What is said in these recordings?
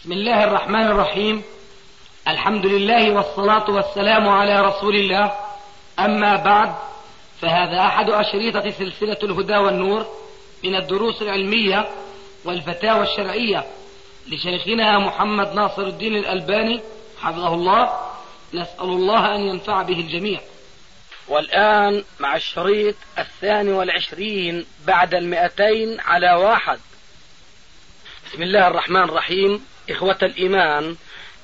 بسم الله الرحمن الرحيم. الحمد لله والصلاة والسلام على رسول الله. أما بعد فهذا أحد أشريطة سلسلة الهدى والنور من الدروس العلمية والفتاوى الشرعية لشيخنا محمد ناصر الدين الألباني حفظه الله. نسأل الله أن ينفع به الجميع. والآن مع الشريط الثاني والعشرين بعد المئتين على واحد. بسم الله الرحمن الرحيم. إخوة الإيمان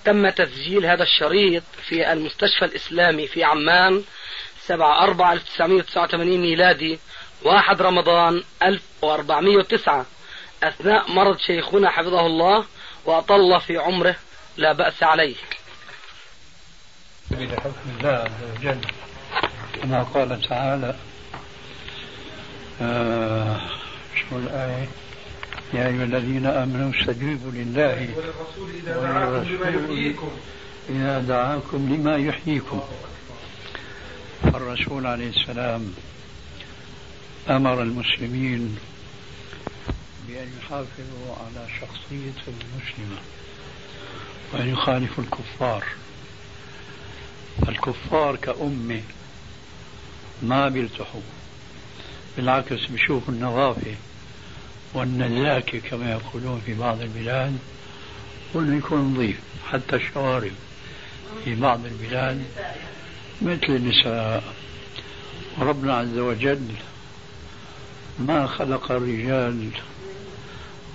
تم تسجيل هذا الشريط في المستشفى الإسلامي في عمان 7 4 1989 ميلادي 1 رمضان 1409 أثناء مرض شيخنا حفظه الله وأطل في عمره لا بأس عليه. بحكم الله عز وجل كما قال تعالى آه شو الآية؟ يا أيها الذين آمنوا استجيبوا لله وللرسول. إذا دعاكم لما يحييكم. فالرسول عليه السلام أمر المسلمين بأن يحافظوا على شخصية المسلمة وأن يخالفوا الكفار. الكفار كأمة ما بيرتحوا بالعكس بيشوفوا النظافة. والنزاكة كما يقولون في بعض البلاد وانه يكون نظيف حتى الشوارب في بعض البلاد مثل النساء. وربنا عز وجل ما خلق الرجال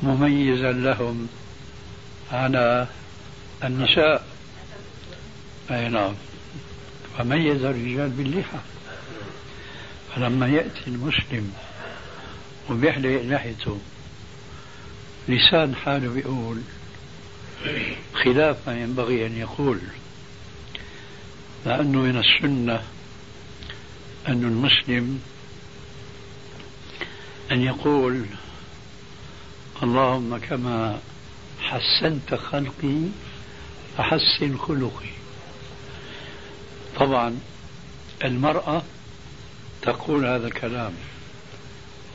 مميزا لهم. على النساء. أي نعم. فميز الرجال باللحى. فلما يأتي المسلم وبيحلق لحيته لسان حاله بيقول خلاف ما ينبغي أن يقول لأنه من السنة أن المسلم أن يقول اللهم كما حسنت خلقي فحسن خلقي. طبعا المرأة تقول هذا الكلام.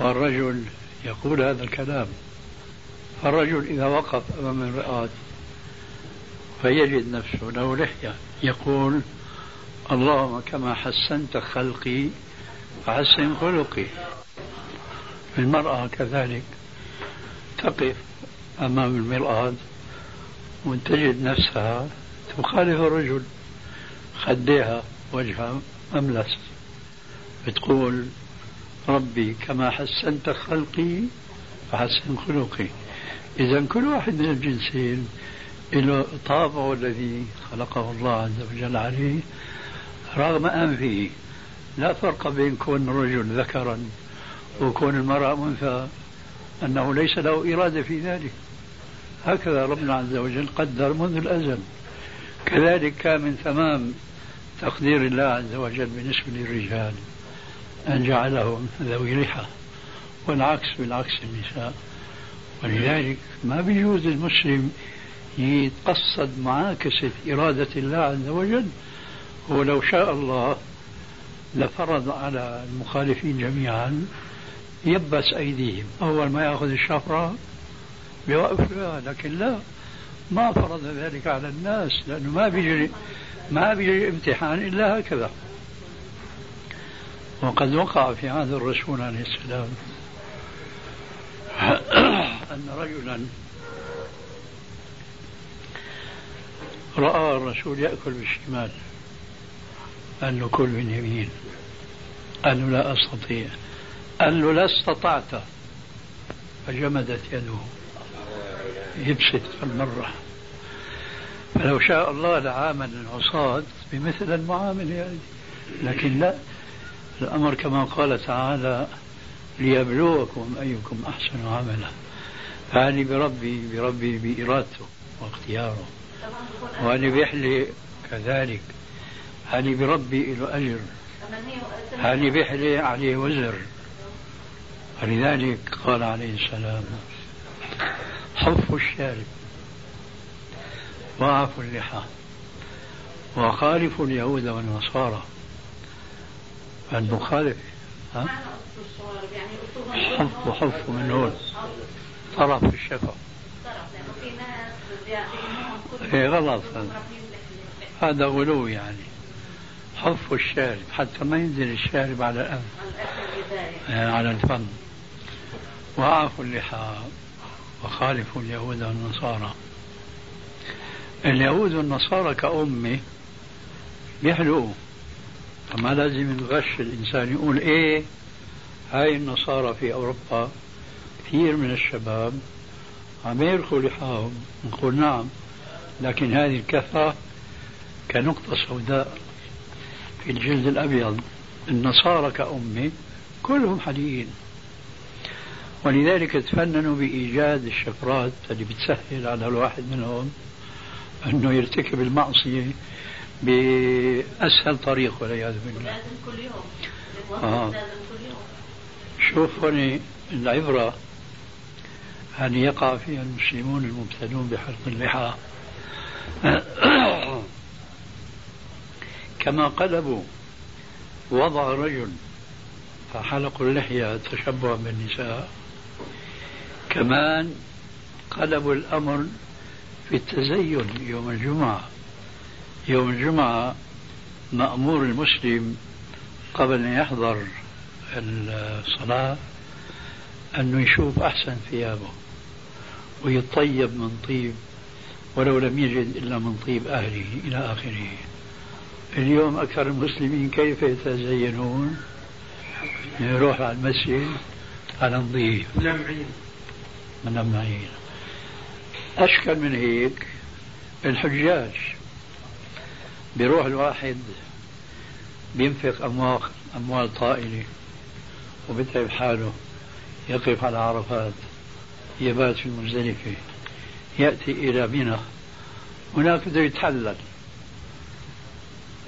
والرجل يقول هذا الكلام. الرجل إذا وقف أمام المرآة فيجد نفسه له لحية. يقول اللهم كما حسنت خلقي فحسن خلقي. المرأة كذلك تقف أمام المرآة وتجد نفسها تخالف الرجل خديها وجهها أملس. بتقول ربي كما حسنت خلقي فحسن خلقي. إذا كل واحد من الجنسين له طابعه الذي خلقه الله عز وجل عليه رغم أنفه. لا فرق بين كون الرجل ذكرا وكون المرأة أنثى أنه ليس له إرادة في ذلك. هكذا ربنا عز وجل قدر منذ الأزل. كذلك كان من تمام تقدير الله عز وجل بالنسبة للرجال. أن جعلهم ذوي لحى والعكس بالعكس النساء ولذلك ما بيجوز المسلم يتقصد معاكسة إرادة الله عز وجل. ولو شاء الله لفرض على المخالفين جميعا يبس أيديهم. أول ما يأخذ الشفرة بيوقف لكن لا ما فرض ذلك على الناس لأنه ما بيجري ما بيجري امتحان إلا هكذا. وقد وقع في عهد الرسول عليه السلام أن رجلا رأى الرسول يأكل بالشمال قال له كل باليمين قال له لا أستطيع قال له لا استطعت فجمدت يده يبسط المرة. فلو شاء الله لعامل العصاة بمثل المعاملة هذه لكن لا الأمر كما قال تعالى ليبلوكم أيكم أحسن عملا. فأني بربي بربي بإرادته واختياره. وأني بيحلي كذلك. هاني بربي له أجر هاني بيحلي عليه وزر. ولذلك قال عليه السلام حف الشارب وعفوا اللحى وخالفوا اليهود والنصارى. المخالف ها؟ حف وحف من هون. طرف الشفا. إيه غلط. هذا هذا غلو يعني. حف الشارب حتى ما ينزل الشارب على الأنف إيه، على الفم. وأعفوا اللحى وخالفوا اليهود والنصارى. اليهود والنصارى كأمة بيحلقوا. فما لازم يغش الإنسان يقول إيه؟ هاي النصارى في أوروبا كثير من الشباب عم يرخوا لحاهم. نقول نعم لكن هذه الكثرة كنقطة سوداء في الجلد الأبيض. النصارى كأمة كلهم حليين ولذلك تفننوا بإيجاد الشفرات اللي بتسهل على الواحد منهم أنه يرتكب المعصية بأسهل طريق والعياذ بالله. لازم كل يوم آه. لازم كل يوم شوف هنا العبرة أن يقع فيها المسلمون المبتلون بحلق اللحى. كما قلبوا وضع رجل فحلقوا اللحية تشبها بالنساء. كمان قلبوا الأمر في التزين يوم الجمعة. يوم الجمعة مأمور المسلم قبل أن يحضر الصلاة أنه يشوف أحسن ثيابه ويطيب من طيب ولو لم يجد إلا من طيب أهله إلى آخره. اليوم أكثر المسلمين كيف يتزينون؟ يروح على المسجد على نظيف. ملمعين ملمعين أشكل من هيك الحجاج. بيروح الواحد بينفق أموال أموال طائلة وبتعب حاله يقف على عرفات يبات في المزدلفة يأتي إلى منى هناك بده يتحلل.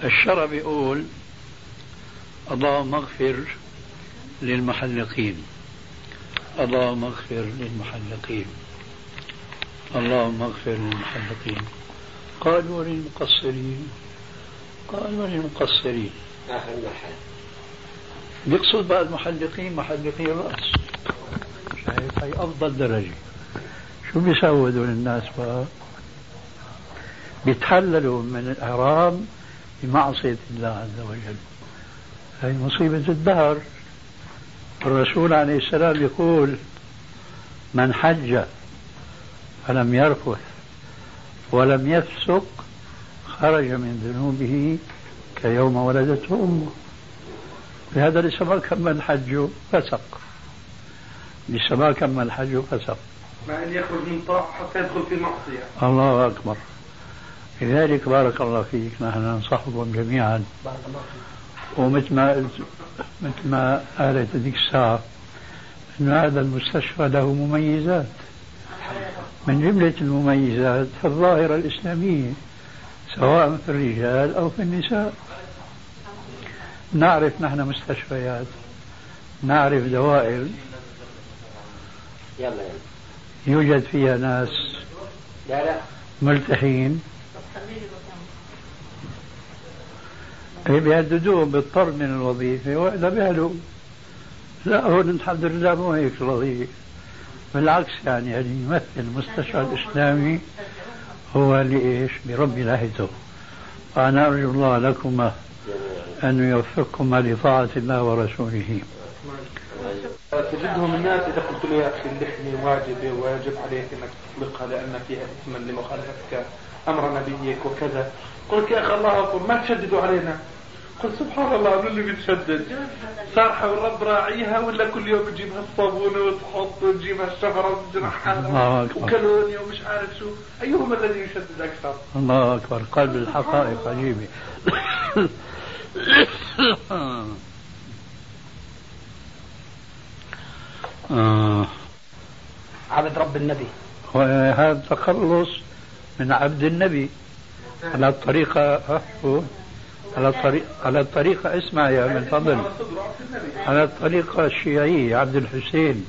الشرع بيقول اللهم اغفر للمحلقين اللهم اغفر للمحلقين. اللهم اغفر للمحلقين قالوا وللمقصرين قال وللمقصرين بيقصد بقى المحلقين محلقي الرأس. شايف هي أفضل درجة. شو بيسووا دول الناس بقى؟ بيتحللوا من الإحرام بمعصية الله عز وجل. هي مصيبة الدهر. الرسول عليه السلام يقول من حج فلم يرفث ولم يفسق خرج من ذنوبه كيوم ولدته أمه. لهذا لسه ما كمل حجه فسق. لسه ما كمل حجه فسق. مع أن يخرج من طاعة حتى يدخل في معصية. الله أكبر. لذلك بارك الله فيك. نحن ننصحكم جميعا. بارك الله فيك. ومثل ما قلت مثل ما قالت هذيك الساعة أن هذا المستشفى له مميزات. من جملة المميزات الظاهرة الإسلامية. سواء في الرجال أو في النساء. نعرف نحن مستشفيات. نعرف دوائر. يوجد فيها ناس ملتحين. بيهددوهم بالطرد من الوظيفة وإلا بيهلوا لا هون الحمد لله مو هيك الوظيفة بالعكس يعني يعني يمثل المستشفى الإسلامي. هو لإيش؟ برب لهجته وأنا أرجو الله لكما أن يوفقكما لطاعة الله ورسوله. تجدهم الناس إذا قلت له يا أخي اللحية واجبة ويجب عليك أنك تطلقها لأن فيها إثما لمخالفتك أمر نبيك وكذا قلت يا أخي الله أقول ما تشددوا علينا. قلت سبحان الله من اللي بيتشدد صارحة والرب راعيها ولا كل يوم تجيبها الصابونة وتحط وتجيبها الشفرة وتجرحها وكالونيا ومش عارف شو. أيهما الذي يشدد أكثر؟ الله أكبر. قلب الحقائق عجيبة. آه. عبد رب النبي. وهذا تخلص من عبد النبي. على الطريقة على الطريقة على الطريقة اسمع يا من فضل. على الطريقة الشيعية عبد الحسين.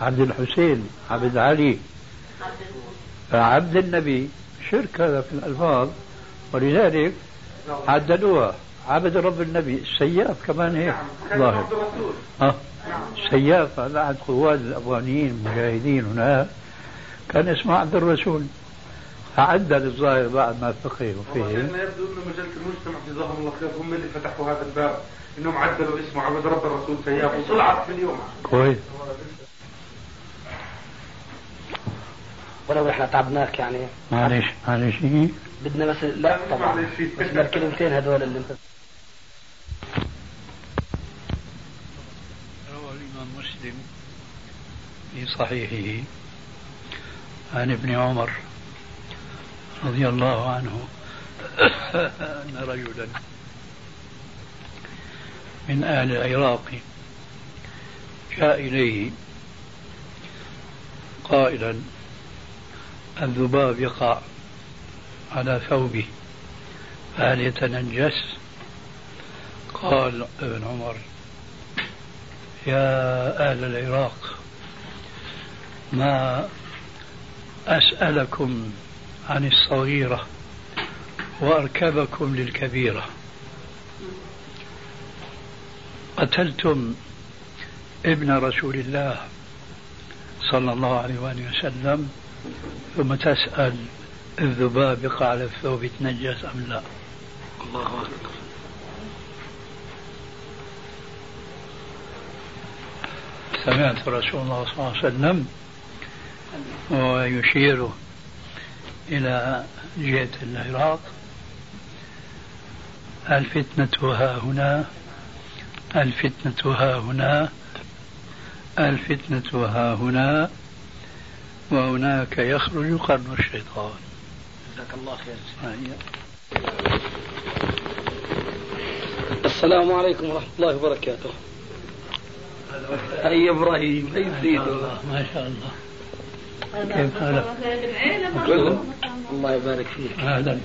عبد الحسين عبد علي. عبد النبي. شرك هذا في الألفاظ. ولذلك عدلوها. عبد رب النبي. السياف كمان هيك. ظاهر. آه سياف. هذا أحد قواد الأفغانيين المجاهدين هناك. كان اسمه عبد الرسول. عدل الظاهر بعد ما فقه وفهم يبدو إنه مجلة المجتمع جزاهم الله خير. هم اللي فتحوا هذا الباب إنهم عدلوا اسمه عبد رب الرسول تياب وطلعت في اليوم. كويس. ولو إحنا تعبناك يعني. معلش معلش بدنا بس لا طبعا. بس الكلمتين هذول اللي انت روى الإمام مسلم في صحيحه عن ابن عمر رضي الله عنه أن رجلا من أهل العراق جاء إليه قائلا الذباب يقع على ثوبه فهل يتنجس؟ قال ابن عمر يا أهل العراق ما أسألكم عن الصغيرة وأركبكم للكبيرة. قتلتم ابن رسول الله صلى الله عليه وآله وسلم ثم تسأل الذباب يقع على الثوب يتنجس أم لا؟ الله أكبر. سمعت رسول الله صلى الله عليه وسلم ويشير إلى جهة العراق. الفتنة ها هنا الفتنة ها هنا الفتنة ها هنا وهناك يخرج قرن الشيطان. جزاك الله خير. السلام عليكم ورحمة الله وبركاته. هيا إبراهيم؟ هيا سيدو ما شاء الله. كيف حالك؟ الله يبارك فيك. أهلا.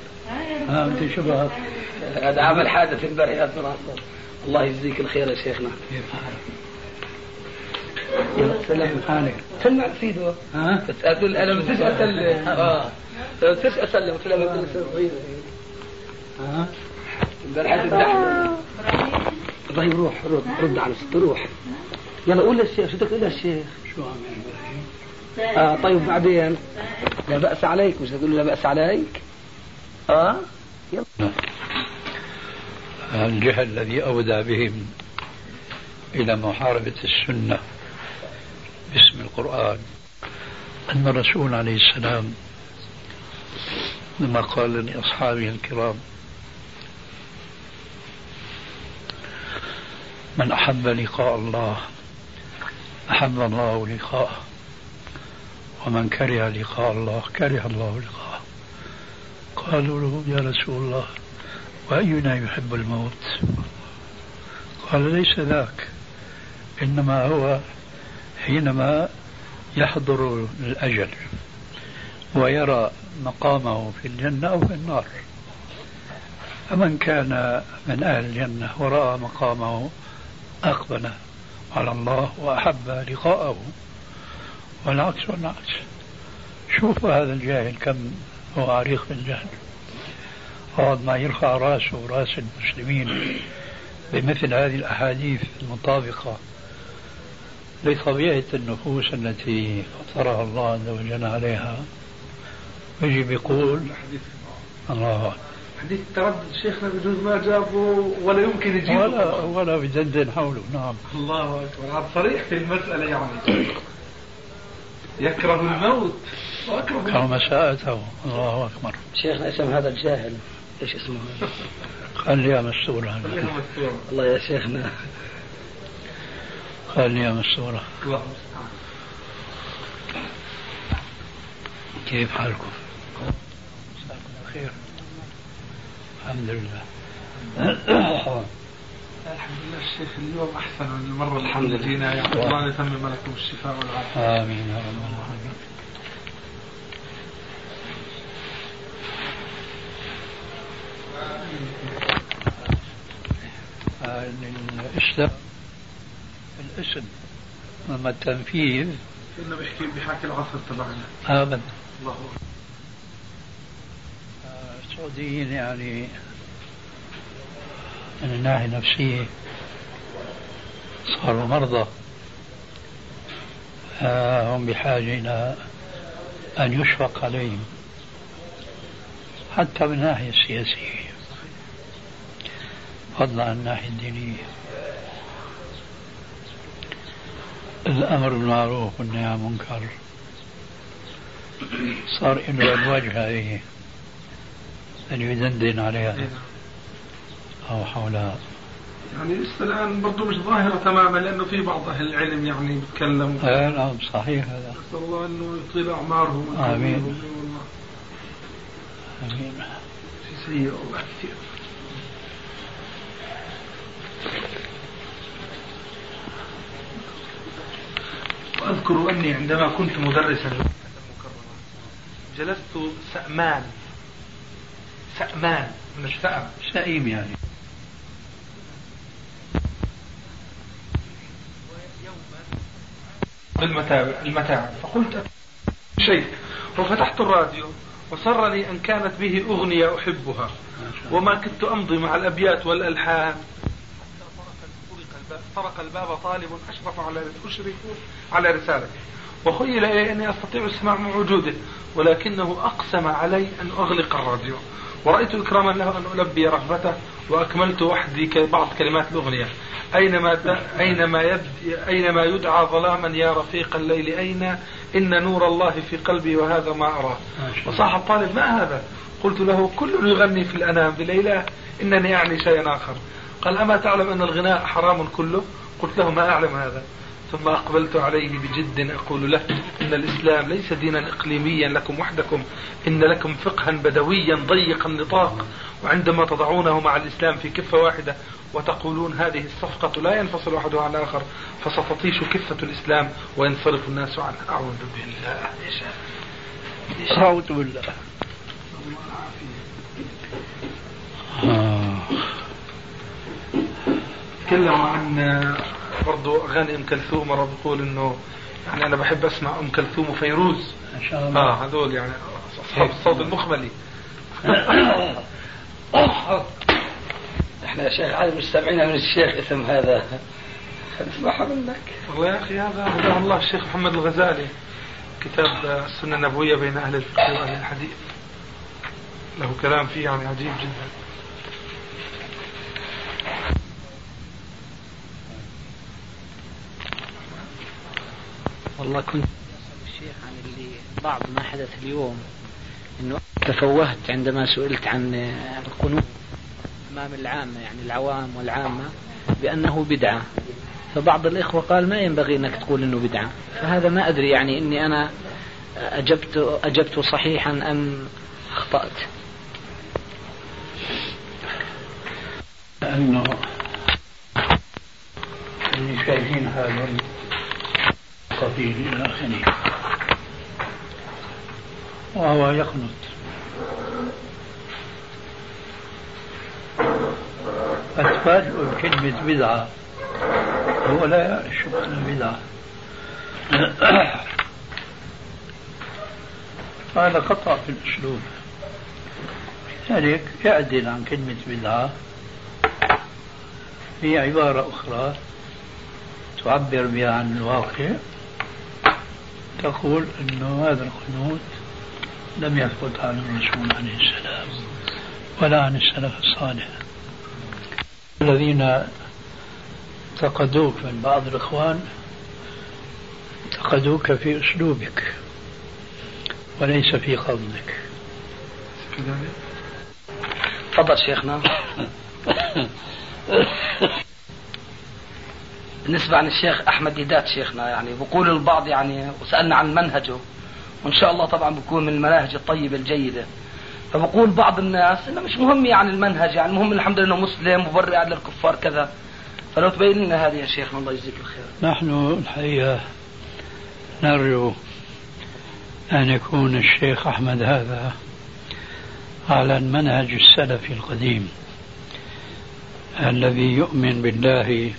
ها أنت شبهك هذا عمل حادث امبارح يا الله يجزيك الخير يا شيخنا. كيف حالك؟ سلم حالك؟ سلم سيدو ها؟ تسأل أنا ما بديش اسلم آه. بديش اسلم قلت له ها؟ امبارح الزحمه إبراهيم روح رد رد على روح. يلا قول للشيخ شو بدك تقول للشيخ؟ شو عم آه طيب بعدين. لا بأس عليك مش تقول لا بأس عليك. آه؟ يلا. الجهل الذي أودى بهم إلى محاربة السنة. باسم القرآن. أن الرسول عليه السلام لما قال لأصحابه الكرام من أحب لقاء الله أحب الله لقاءه. ومن كره لقاء الله كره الله لقاءه. قالوا له يا رسول الله وأينا يحب الموت؟ قال ليس ذاك إنما هو حينما يحضر الأجل ويرى مقامه في الجنة أو في النار. فمن كان من أهل الجنة ورأى مقامه أقبل على الله وأحب لقاءه. والعكس والعكس شوف هذا الجاهل كم هو عريق بالجهل. بعد ما يرفع رأسه وراس المسلمين بمثل هذه الأحاديث المطابقة. لطبيعة النفوس التي فطرها الله عز وجل عليها. ويجي بيقول الله. حديث التردد شيخنا بجوز ما جابه ولا يمكن يجيبه. ولا ولا بدندن حوله. نعم. الله أكبر. صريح في المسألة يعني. يكره الموت. وأكره كرم مساءته الله أكبر. شيخنا اسم هذا الجاهل. إيش اسمه؟ هذا؟ خليها مستورة. خليها مستورة. الله يا شيخنا. خليها مستورة. الله المستعان كيف حالكم؟ مساكم الخير الحمد لله. الحمد لله الشيخ اليوم أحسن من المرة الحمد لله جينا يعني الله يتمم لكم الشفاء والعافية. آمين يا رب. العالمين الإسلام الاسم أما التنفيذ. كنا بيحكي بحكي العصر تبعنا. أبدا الله. السعوديين يعني من الناحية النفسية صاروا مرضى. هم بحاجة إلى أن يشفق عليهم. حتى من الناحية السياسية. فضلا عن الناحية الدينية. الأمر بالمعروف والنهي عن المنكر. صار له أزواج هذه. أن يدندن عليها. أو حولها يعني لسه الآن برضه مش ظاهرة تماما لأنه في بعض أهل العلم يعني بيتكلم آه نعم صحيح هذا. نسأل الله أنه يطيل أعمارهم آمين. آمين. في سيء كثير وأذكر أني عندما كنت مدرسا جلست سأمان سأمان من السأم سئيم يعني. المتاعب فقلت شيء وفتحت الراديو وسرني أن كانت به أغنية أحبها. وما كنت أمضي مع الأبيات والألحان. طرق الباب طالب أشرف على أشرف على رسالته. وخيل إلي أني أستطيع السماع مع وجوده ولكنه أقسم علي أن أغلق الراديو. ورأيت إكراما له أن ألبي رغبته وأكملت وحدي بعض كلمات الأغنية. أينما أينما أينما يدعى ظلاما يا رفيق الليل أين؟ إن نور الله في قلبي وهذا ما أراه وصاح الطالب ما هذا؟ قلت له كل يغني في الأنام بليلة إنني أعني شيئا آخر. قال أما تعلم أن الغناء حرام كله؟ قلت له ما أعلم هذا. ثم أقبلت عليه بجد أقول له إن الإسلام ليس دينا إقليميا لكم وحدكم إن لكم فقها بدويا ضيق النطاق وعندما تضعونه مع الإسلام في كفة واحدة وتقولون هذه الصفقة لا ينفصل أحدها عن الآخر فستطيش كفة الإسلام وينصرف الناس عنه أعوذ بالله. أعوذ بالله. تكلموا عن برضو أغاني أم كلثوم مرة بقول إنه يعني أنا بحب أسمع أم كلثوم وفيروز. إن شاء الله. آه هذول يعني أصحاب الصوت المخملي إحنا يا شيخ عادي مستمعين من الشيخ اسم هذا. نسمعها منك والله يا أخي هذا هداه الله الشيخ محمد الغزالي. كتاب السنة النبوية بين أهل الفقه وأهل الحديث. له كلام فيه يعني عجيب جدا. والله كنت الشيخ عن اللي بعض ما حدث اليوم. إنه تفوهت عندما سئلت عن القنوت أمام العامة يعني العوام والعامة بأنه بدعة. فبعض الإخوة قال ما ينبغي إنك تقول إنه بدعة. فهذا ما أدري يعني إني أنا أجبت أجبت صحيحا أم أخطأت. لأنه اللي شايفين هذا قبيل إلى آخره. وهو يقنط أتفاجئ بكلمة بدعة هو لا يعرف شو معنى بدعة هذا خطأ في الأسلوب. لذلك يعدل عن كلمة بدعة. هي عبارة أخرى تعبر بها عن الواقع. تقول أنه هذا القنوت لم يثبت عن الرسول عليه السلام ولا عن السلف الصالح. الذين انتقدوك من بعض الإخوان انتقدوك في أسلوبك وليس في قصدك. تفضل شيخنا. بالنسبة عن الشيخ أحمد ديدات شيخنا يعني بقول البعض يعني وسألنا عن منهجه. وإن شاء الله طبعا بكون من المناهج الطيبة الجيدة. فبقول بعض الناس إنه مش مهم يعني المنهج يعني المهم الحمد لله إنه مسلم مبرع للكفار كذا. فلو تبين لنا هذه يا شيخنا الله يجزيك الخير. نحن الحقيقة نرجو أن يكون الشيخ أحمد هذا على المنهج السلفي القديم الذي يؤمن بالله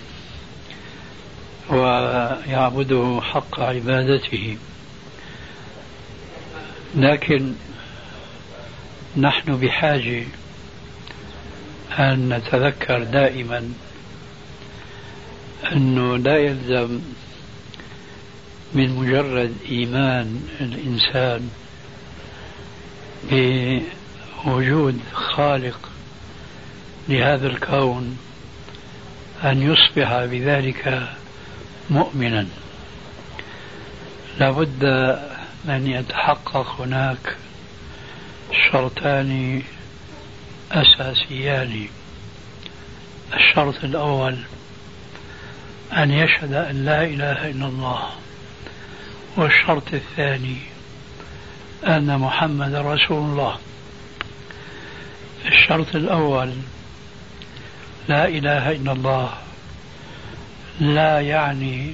ويعبده حق عبادته. لكن نحن بحاجة أن نتذكر دائما أنه لا يلزم من مجرد إيمان الإنسان وجود خالق لهذا الكون أن يصبح بذلك مؤمنا. لابد أن يتحقق هناك شرطان أساسيان. الشرط الأول أن يشهد أن لا إله إلا الله. والشرط الثاني أن محمد رسول الله. الشرط الأول لا إله إلا الله لا يعني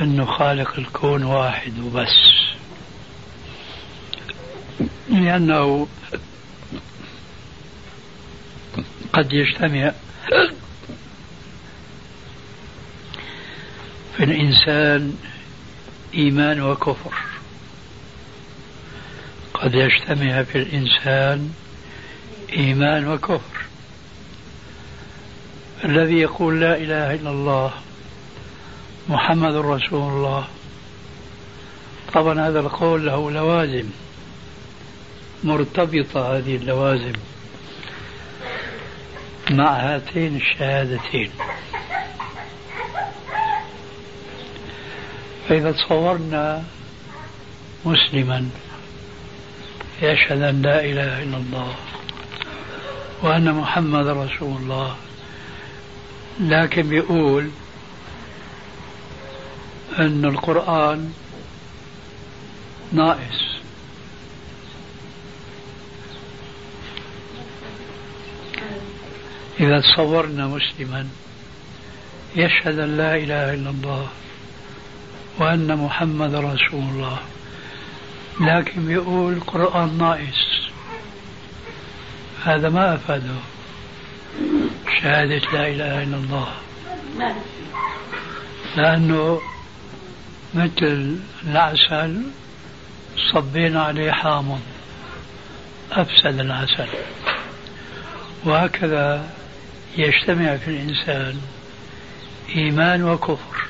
أنه خالق الكون واحد وبس. لأنه قد يجتمع في الإنسان إيمان وكفر. قد يجتمع في الإنسان إيمان وكفر. الذي يقول لا إله إلا الله محمد رسول الله. طبعا هذا القول له لوازم. مرتبطة هذه اللوازم مع هاتين الشهادتين. فإذا تصورنا مسلما يشهد أن لا إله إلا الله وأن محمد رسول الله لكن بيقول أن القرآن ناقص. إذا تصورنا مسلما يشهد أن لا إله إلا الله وأن محمد رسول الله. لكن يقول القرآن ناقص. هذا ما أفاده. شهادة لا إله إلا الله. لأنه مثل العسل صبينا عليه حامض. أفسد العسل. وهكذا يجتمع في الإنسان إيمان وكفر.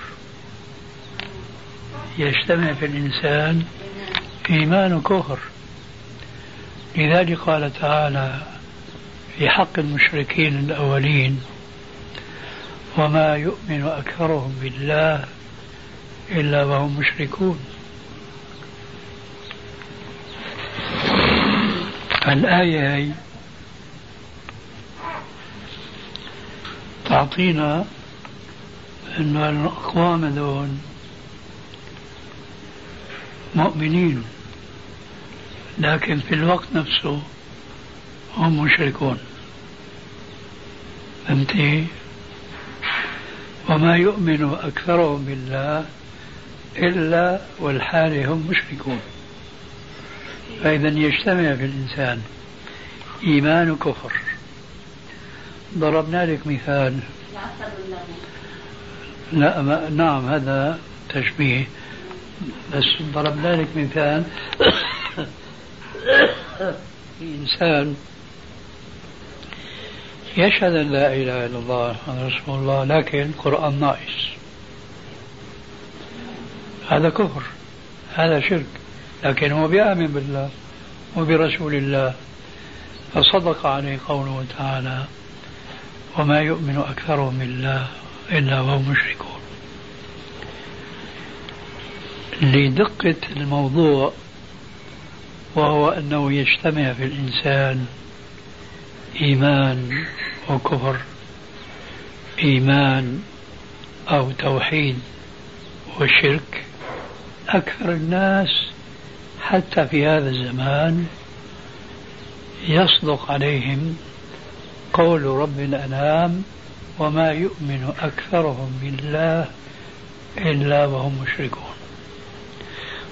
يجتمع في الإنسان إيمان وكفر. لذلك قال تعالى في حق المشركين الأولين وما يؤمن أكثرهم بالله إلا وهم مشركون. الآية هي تعطينا أن الأقوام دون مؤمنين لكن في الوقت نفسه هم مشركون. فهمتي وما يؤمن أكثرهم بالله إلا والحال هم مشركون. فإذا يجتمع في الإنسان إيمان وكفر. ضربنا لك مثال. لا ما نعم هذا تشبيه. بس ضربنا لك مثال. في إنسان يشهد أن لا إله إلا الله محمد رسول الله لكن القرآن ناقص. هذا كفر هذا شرك لكن هو بيآمن بالله وبرسول الله. فصدق عليه قوله تعالى وما يؤمن أكثرهم بالله إلا وهم مشركون. لدقة الموضوع وهو أنه يجتمع في الإنسان إيمان وكفر إيمان أو توحيد وشرك أكثر الناس حتى في هذا الزمان يصدق عليهم قول رب الأنام وما يؤمن أكثرهم بالله إلا وهم مشركون.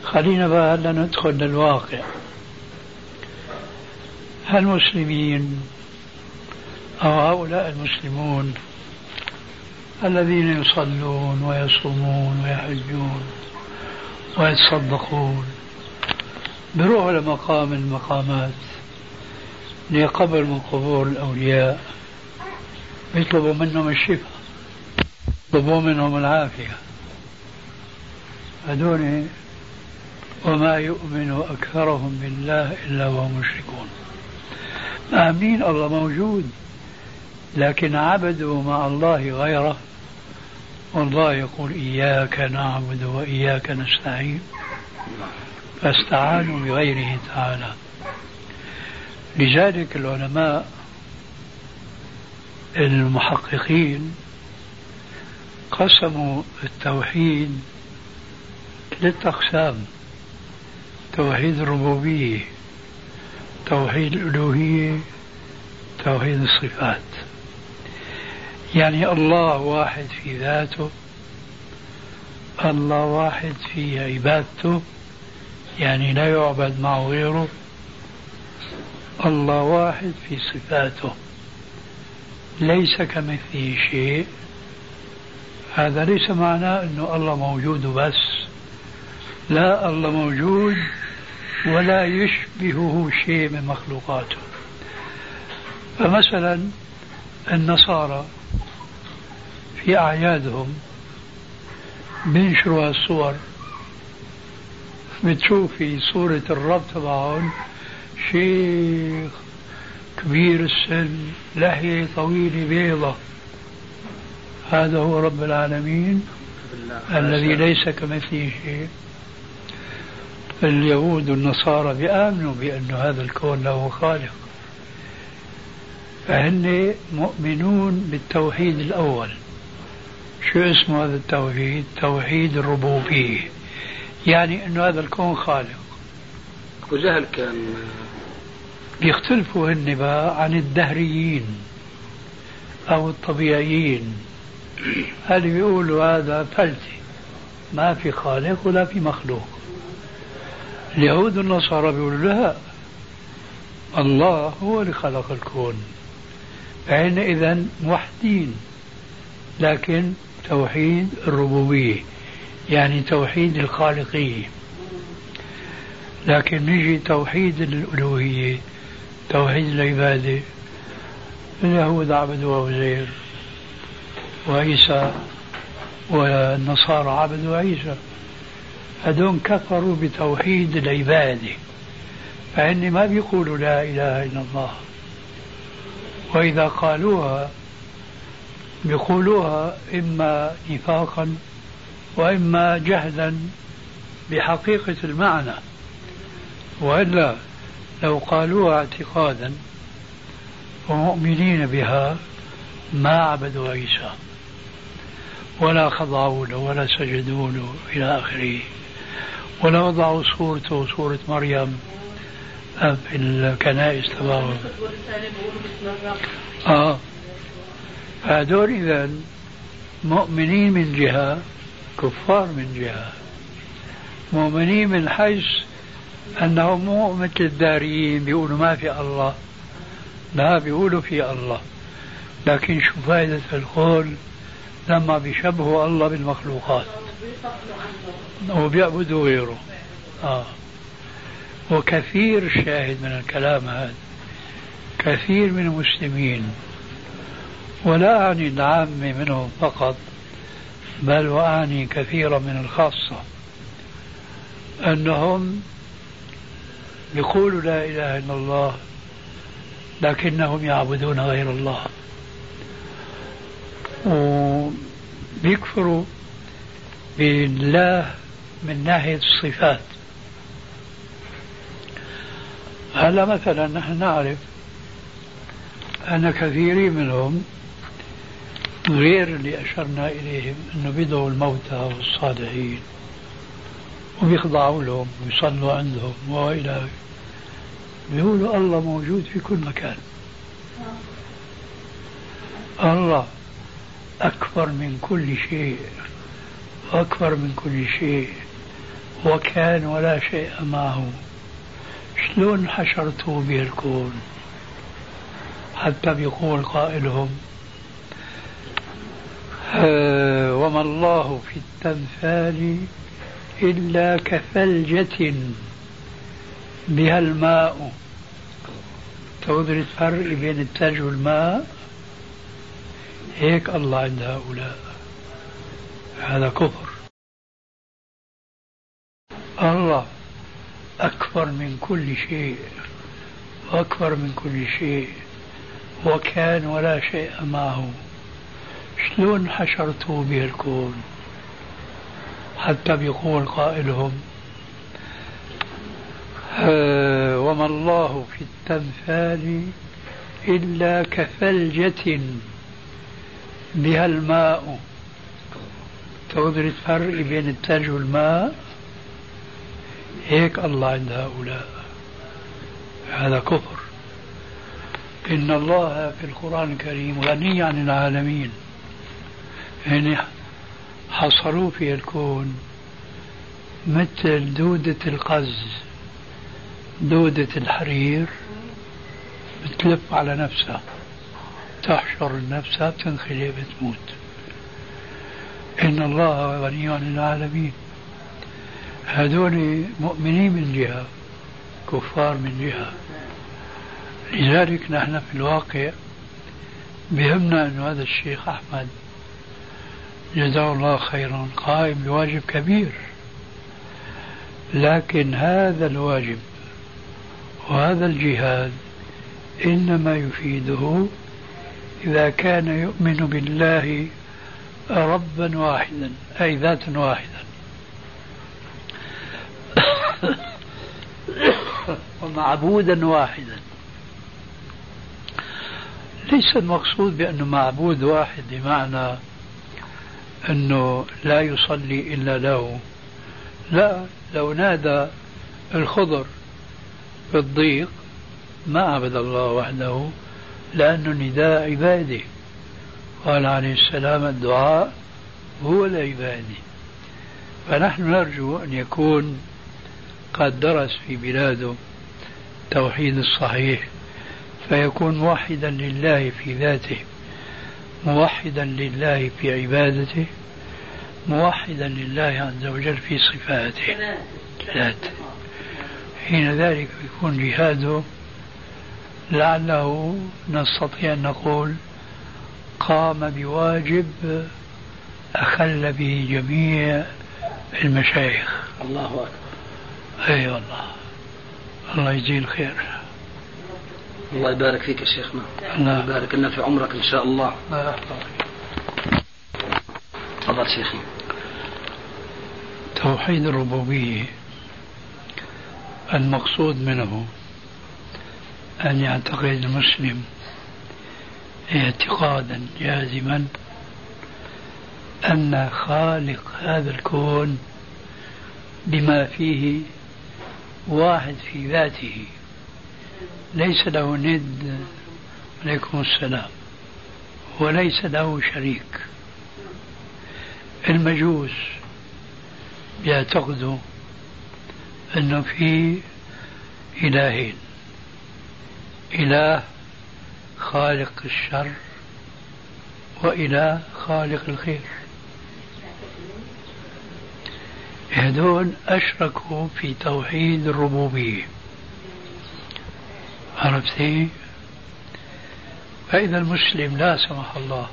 خلينا بقى هلا ندخل للواقع. المسلمين أو هؤلاء المسلمون الذين يصلون ويصومون ويحجون ويتصدقون بروحوا لمقام المقامات. لقبر من قبور الأولياء. يطلبوا منهم الشفاء يطلبوا منهم العافية. هذول وما يؤمن أكثرهم بالله إلا وهم مشركون. آمين الله موجود. لكن عبدوا مع الله غيره. والله يقول إياك نعبد وإياك نستعين. فاستعانوا بغيره تعالى. لذلك العلماء المحققين قسموا التوحيد ثلاثة أقسام توحيد الربوبية توحيد الألوهية توحيد الصفات. يعني الله واحد في ذاته الله واحد في عبادته يعني لا يعبد معه غيره. الله واحد في صفاته. ليس كمثله شيء. هذا ليس معناه إنه الله موجود بس. لا الله موجود ولا يشبهه شيء من مخلوقاته. فمثلا النصارى في أعيادهم بينشروا هالصور بتشوف في صورة الرب تبعهم شيخ كبير السن لحية طويلة بيضة. هذا هو رب العالمين الذي ليس كمثله شيء. اليهود والنصارى بيآمنوا بأن هذا الكون له خالق. فهن مؤمنون بالتوحيد الأول. شو اسمه هذا التوحيد؟ توحيد الربوبية. يعني أنه هذا الكون خالق. وجهل كان بيختلفوا هن بقى عن الدهريين أو الطبيعيين. اللي بيقولوا هذا فلتي ما في خالق ولا في مخلوق. اليهود والنصارى بيقولوا لا الله هو اللي خلق الكون. فإحنا إذا موحدين لكن توحيد الربوبية يعني توحيد الخالقية. لكن نجي توحيد الألوهية. توحيد العبادة اليهود عبدوا عزير وعيسى والنصارى عبدوا عيسى هذول كفروا بتوحيد العبادة فإن ما بيقولوا لا إله إلا الله. وإذا قالوها بيقولوها إما نفاقا وإما جهلا بحقيقة المعنى وإلا لو قالوها اعتقادا ومؤمنين بها ما عبدوا عيسى ولا خضعوا له ولا سجدوا له إلى آخره ولا وضعوا صورته صورة مريم في الكنائس تبعهم آه. هذول إذا مؤمنين من جهة كفار من جهة مؤمنين من حيث أنهم مو مثل الداريين بيقولوا ما في الله. لا بيقولوا في الله. لكن شو فائدة القول؟ لما بيشبهوا الله بالمخلوقات. وبيعبدوا غيره. آه. وكثير شاهد من الكلام هذا. كثير من المسلمين. ولا أعني العامة منهم فقط بل وأعني كثيرا من الخاصة. أنهم يقولوا لا إله إلا الله لكنهم يعبدون غير الله. وبيكفروا بالله من ناحية الصفات. هلا مثلا نحن نعرف أن كثيرين منهم غير اللي أشرنا إليهم أنه بيدعوا الموتى والصالحين. وبيخضعوا لهم ويصلوا عندهم وإلى بيقولوا الله موجود في كل مكان. الله أكبر من كل شيء أكبر من كل شيء. وكان ولا شيء معه. شلون حشرته به الكون حتى بيقول قائلهم آه، وما الله في التمثال إلا كثلجة بها الماء. تدري الفرق بين الثلج والماء. هيك الله عند هؤلاء. هذا كفر. الله أكبر من كل شيء. وأكبر من كل شيء. وكان ولا شيء معه. شلون حشرتوا به الكون حتى بيقول قائلهم وما الله في التمثال إلا كثلجة بها الماء. تقدر الفرق بين الثلج والماء؟ هيك الله عند هؤلاء. هذا كفر. إن الله في القرآن الكريم غني عن العالمين. يعني حصروا في الكون مثل دودة القز دودة الحرير بتلف على نفسها تحشر نفسها بتنخلي بتموت. إن الله غني عن العالمين. هذول مؤمنين من جهة كفار من جهة. لذلك نحن في الواقع بهمنا أن هذا الشيخ أحمد جزاه الله خيرا. قائم بواجب كبير. لكن هذا الواجب وهذا الجهاد إنما يفيده إذا كان يؤمن بالله ربا واحدا أي ذاتا واحدا. ومعبودا واحدا. ليس المقصود بأنه معبود واحد بمعنى أنه لا يصلي إلا له. لا لو نادى الخضر في الضيق ما عبد الله وحده لأنه نداء عباده. قال عليه السلام الدعاء هو العبادة. فنحن نرجو أن يكون قد درس في بلاده التوحيد الصحيح فيكون موحدا لله في ذاته. موحدا لله في عبادته موحدا لله عز وجل في صفاته. ثلاثة. حين ذلك يكون جهاده لعله نستطيع أن نقول قام بواجب أخل به جميع المشايخ. الله أكبر. أي أيوة والله. الله يجزيه الخير. الله يبارك فيك يا شيخنا. الله يبارك لنا في عمرك إن شاء الله. الله. تفضل شيخي توحيد الربوبية المقصود منه أن يعتقد المسلم اعتقادا جازما أن خالق هذا الكون بما فيه واحد في ذاته. ليس له ند. عليكم السلام. وليس له شريك. المجوس بيعتقدوا أنه في إلهين. إله خالق الشر وإله خالق الخير. هذول أشركوا في توحيد الربوبية. عرفتي فإذا المسلم لا سمح الله.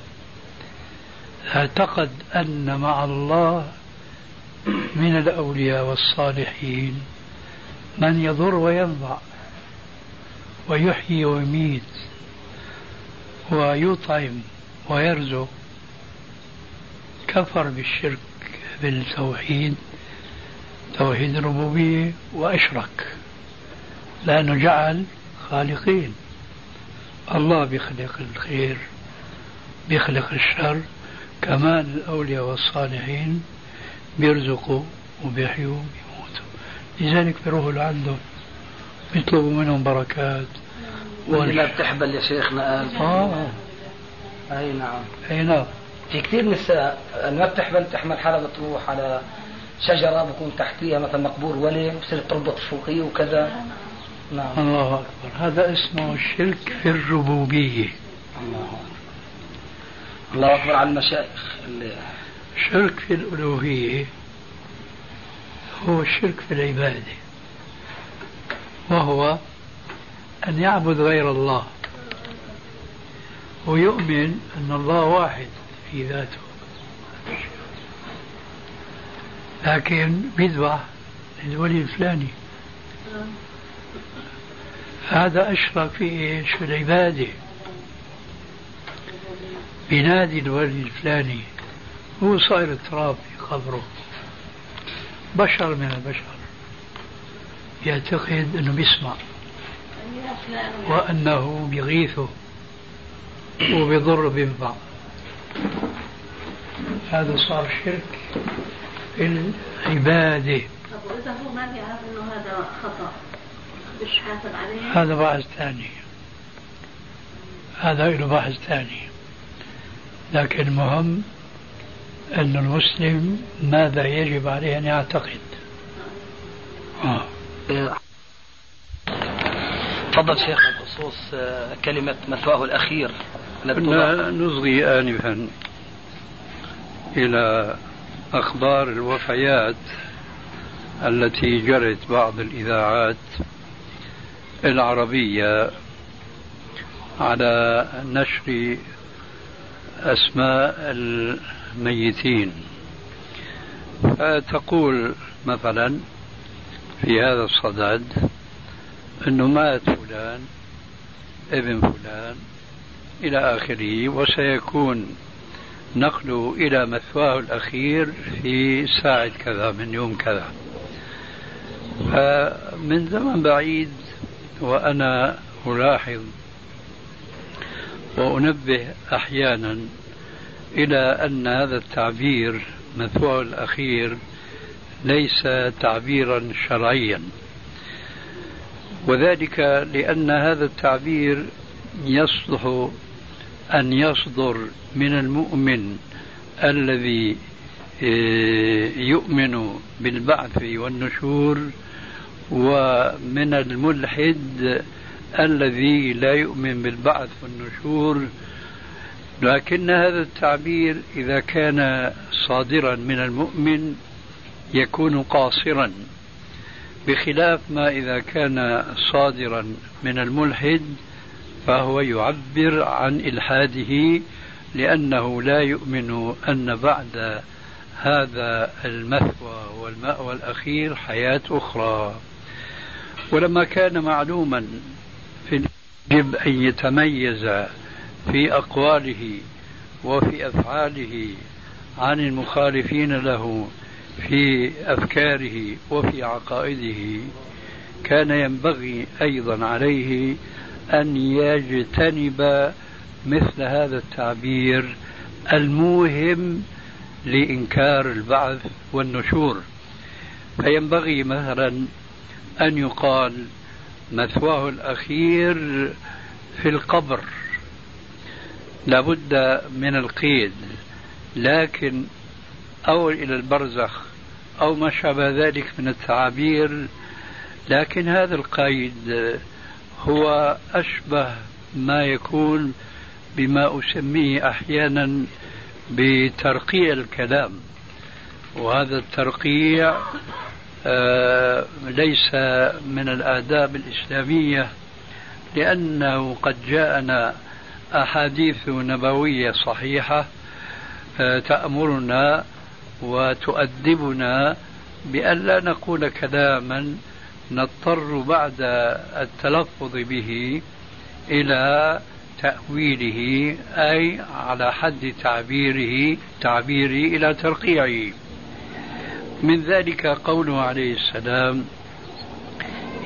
اعتقد أن مع الله من الأولياء والصالحين من يضر وينفع ويحيي ويميت ويطعم ويرزق. كفر بالشرك بالتوحيد توحيد الربوبية وأشرك. لأنه جعل خالقين الله بيخلق الخير بيخلق الشر كمان الأولياء والصالحين بيرزقوا وبيحيوا وبيموتوا. لذلك بيروحوا لعندهم بيطلبوا منهم بركات. واللي بتحبل يا شيخنا قال آه. أي نعم. أي نعم. في كثير نساء ما بتحمل تحمل حالها بتروح على شجرة بكون تحتيها مثلا مقبور ولي وبصير تربط فوقيه وكذا. نعم. الله أكبر. هذا اسمه الشرك في الربوبية. الله أكبر. الله أكبر على المشايخ اللي الشرك في الألوهية هو الشرك في العبادة. وهو أن يعبد غير الله. ويؤمن أن الله واحد في ذاته. لكن بيذبح للولي الفلاني. هذا أشرك في إيش؟ في العبادة. بنادي الولي الفلاني هو صاير تراب في قبره. بشر من البشر. يعتقد أنه بيسمع. وأنه بيغيثه. وبيضر بينفع. هذا صار شرك في العبادة. طب وإذا هو ما بيعرف إنه هذا خطأ. مش حاسب عليه هذا بحث ثاني. هذا له بحث ثاني. لكن المهم أن المسلم ماذا يجب عليه أن يعتقد. آه. تفضل شيخنا بخصوص آه، كلمة مثواه الأخير. كنا نصغي آنفا إلى أخبار الوفيات التي جرت بعض الإذاعات العربية على نشر أسماء الميتين. فتقول مثلا في هذا الصدد أنه مات فلان ابن فلان إلى آخره وسيكون نقله إلى مثواه الأخير في ساعة كذا من يوم كذا. فمن زمن بعيد وأنا ألاحظ وأنبه أحيانا إلى أن هذا التعبير مثواه الأخير ليس تعبيرا شرعيا. وذلك لأن هذا التعبير يصلح أن يصدر من المؤمن الذي آه، يؤمن بالبعث والنشور ومن الملحد الذي لا يؤمن بالبعث والنشور لكن هذا التعبير إذا كان صادرا من المؤمن يكون قاصرا بخلاف ما إذا كان صادرا من الملحد فهو يعبر عن إلحاده لأنه لا يؤمن أن بعد هذا المثوى والمأوى الأخير حياة أخرى. ولما كان معلوما في يجب أن يتميز في أقواله وفي أفعاله عن المخالفين له في أفكاره وفي عقائده كان ينبغي أيضا عليه أن يجتنب مثل هذا التعبير الموهم لإنكار البعث والنشور. فينبغي مثلا أن يقال مثواه الأخير في القبر. لابد من القيد لكن أو إلى البرزخ أو ما شابه ذلك من التعابير لكن هذا القيد هو أشبه ما يكون بما أسميه أحيانا بترقيع الكلام. وهذا الترقيع ليس من الآداب الإسلامية لأنه قد جاءنا أحاديث نبوية صحيحة آه، تأمرنا وتؤدبنا بأن لا نقول كلاما نضطر بعد التلفظ به إلى تأويله أي على حد تعبيره تعبيره إلى ترقيعه. من ذلك قوله عليه السلام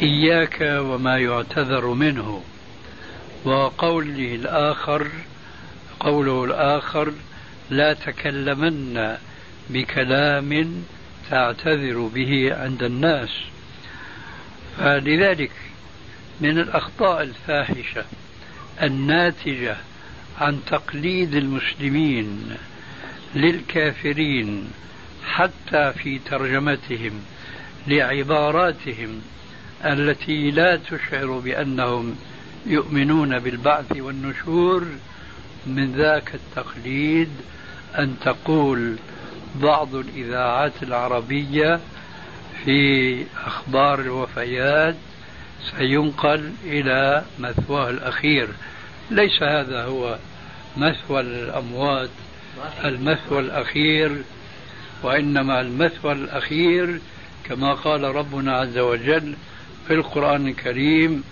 إياك وما يعتذر منه. وقوله الآخر قوله الآخر لا تكلمن بكلام تعتذر به عند الناس. فلذلك من الأخطاء الفاحشة الناتجة عن تقليد المسلمين للكافرين حتى في ترجمتهم لعباراتهم التي لا تشعر بأنهم يؤمنون بالبعث والنشور من ذاك التقليد أن تقول بعض الإذاعات العربية في أخبار الوفيات سينقل إلى مثواه الأخير. ليس هذا هو مثوى الأموات. المثوى الأخير وإنما المثوى الأخير كما قال ربنا عز وجل في القرآن الكريم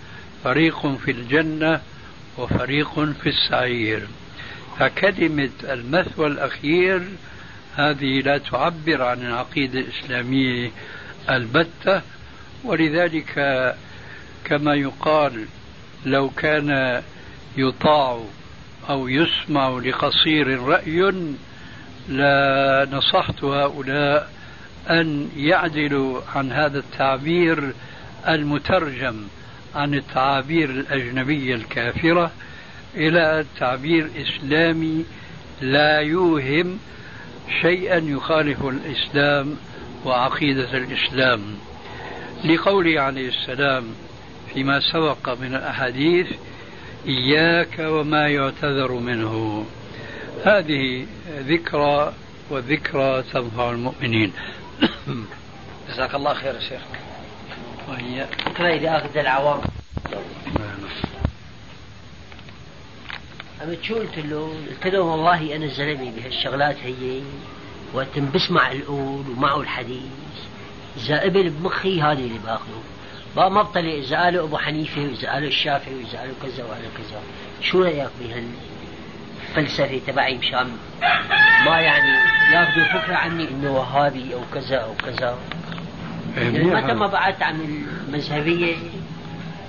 فريق في الجنة وفريق في السعير. فكلمة المثوى الأخير هذه لا تعبر عن العقيدة الإسلامية البتة ولذلك كما يقال لو كان يطاع أو يسمع لقصير رأي لنصحت هؤلاء أن يعدلوا عن هذا التعبير المترجم عن التعابير الأجنبية الكافرة إلى تعبير إسلامي لا يوهم شيئا يخالف الإسلام وعقيدة الإسلام. لقوله عليه السلام فيما سبق من الأحاديث إياك وما يعتذر منه. هذه ذكرى والذكرى تنفع المؤمنين. جزاك الله خير يا شيخ. وهي كما إذا أخذ العوام. أنا شو قلت له؟ قلت له والله أنا زلمي بهالشغلات هي وقت بسمع القول ومعه الحديث. إذا قبل بمخي هذه اللي بأخذه. بقى ما بطلع إذا قالوا أبو حنيفة وإذا قالوا الشافعي وإذا قالوا كذا وقالوا كذا. شو رأيك بهالفلسفة تبعي مشان ما يعني ياخذوا فكرة عني إنه وهابي أو كذا أو كذا. متى ما بعدت عن المذهبية.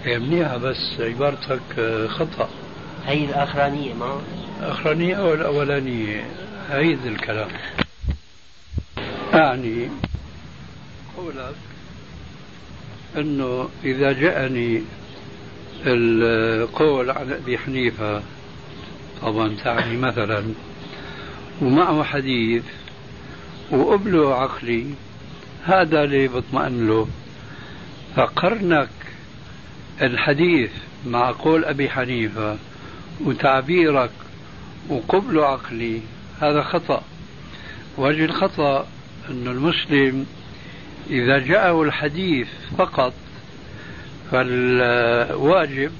منيحة بس عبارتك خطأ. هي الأخرانية ما. الأخرانية أو الأولانية. عيد الكلام. أعني قولك أنه إذا جاءني القول عن أبي حنيفة طبعا تعني مثلا ومعه حديث وقبله عقلي هذا اللي بطمئن له. فقرنك الحديث مع قول أبي حنيفة وتعبيرك وقبل عقلي هذا خطأ. وجه الخطأ أن المسلم إذا جاءه الحديث فقط فالواجب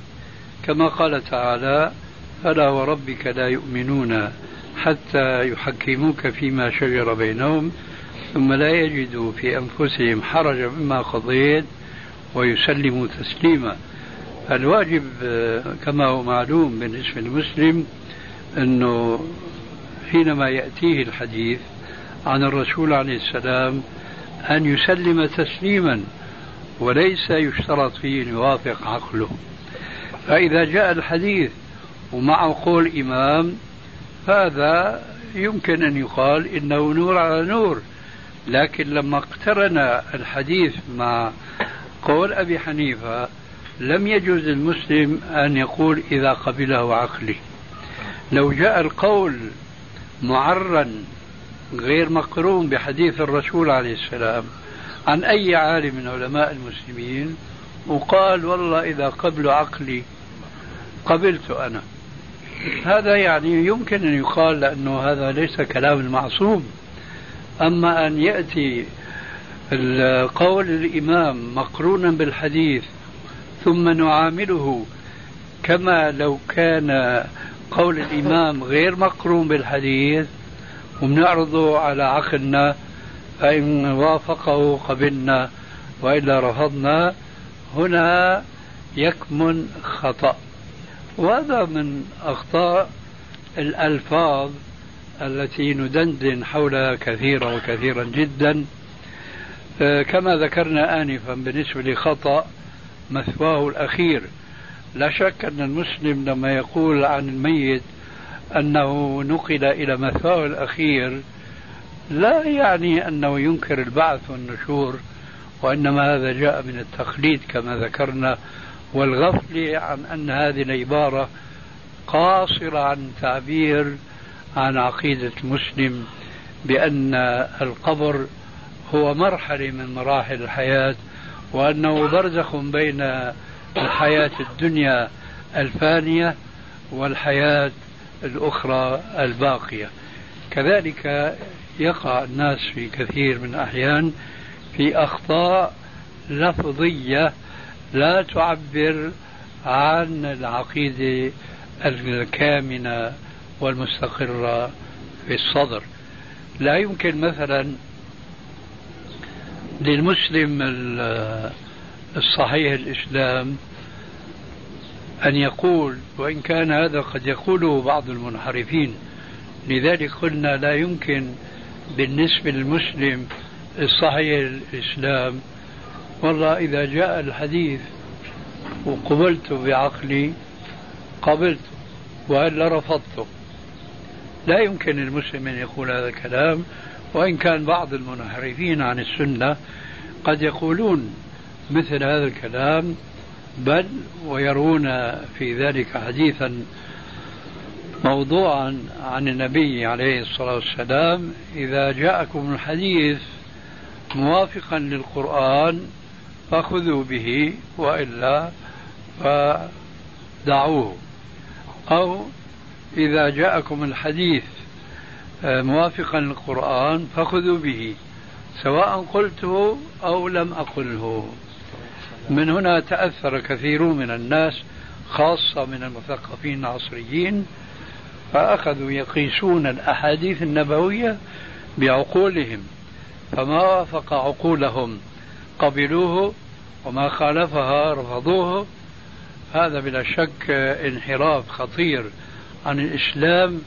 كما قال تعالى فلا وربك لا يؤمنون حتى يحكموك فيما شجر بينهم ثم لا يجدوا في أنفسهم حرجا مما قضيت ويسلموا تسليما. الواجب كما هو معلوم بالنسبة للمسلم أنه حينما يأتيه الحديث عن الرسول عليه السلام أن يسلم تسليما وليس يشترط فيه أن يوافق عقله. فإذا جاء الحديث ومعه قول إمام هذا يمكن أن يقال إنه نور على نور. لكن لما اقترن الحديث مع قول أبي حنيفة لم يجوز للمسلم أن يقول إذا قبله عقلي. لو جاء القول معرا غير مقرون بحديث الرسول عليه السلام عن أي عالم من علماء المسلمين وقال والله إذا قبل عقلي قبلت أنا. هذا يعني يمكن أن يقال لأنه هذا ليس كلام المعصوم. أما أن يأتي قول الإمام مقرونا بالحديث ثم نعامله كما لو كان قول الإمام غير مقرون بالحديث وبنعرضه على عقلنا فإن وافقه قبلنا وإلا رفضنا هنا يكمن خطأ. وهذا من أخطاء الألفاظ التي ندندن حولها كثيرا وكثيرا جدا. آه، كما ذكرنا آنفا بالنسبة لخطأ مثواه الأخير. لا شك أن المسلم لما يقول عن الميت أنه نقل إلى مثواه الأخير لا يعني أنه ينكر البعث والنشور وإنما هذا جاء من التقليد كما ذكرنا. والغفل عن أن هذه العبارة قاصرة عن تعبير عن عقيدة المسلم بأن القبر هو مرحلة من مراحل الحياة وأنه برزخ بين الحياة الدنيا الفانية والحياة الأخرى الباقية. كذلك يقع الناس في كثير من الأحيان في أخطاء لفظية لا تعبر عن العقيدة الكامنة والمستقرة في الصدر. لا يمكن مثلا للمسلم الصحيح الإسلام أن يقول وإن كان هذا قد يقوله بعض المنحرفين لذلك قلنا لا يمكن بالنسبة للمسلم الصحيح الإسلام والله إذا جاء الحديث وقبلته بعقلي قبلته وإلا رفضته لا يمكن للمسلم أن يقول هذا الكلام وإن كان بعض المنحرفين عن السنة قد يقولون مثل هذا الكلام بل ويرون في ذلك حديثا موضوعا عن النبي عليه الصلاة والسلام إذا جاءكم الحديث موافقا للقرآن فخذوا به وإلا فدعوه. أو إذا جاءكم الحديث آه، موافقا للقرآن فخذوا به سواء قلته أو لم أقله. من هنا تأثر كثير من الناس خاصة من المثقفين العصريين فأخذوا يقيسون الأحاديث النبوية بعقولهم فما وافق عقولهم. قبلوه وما خالفها رفضوه. هذا بلا شك انحراف خطير عن الإسلام.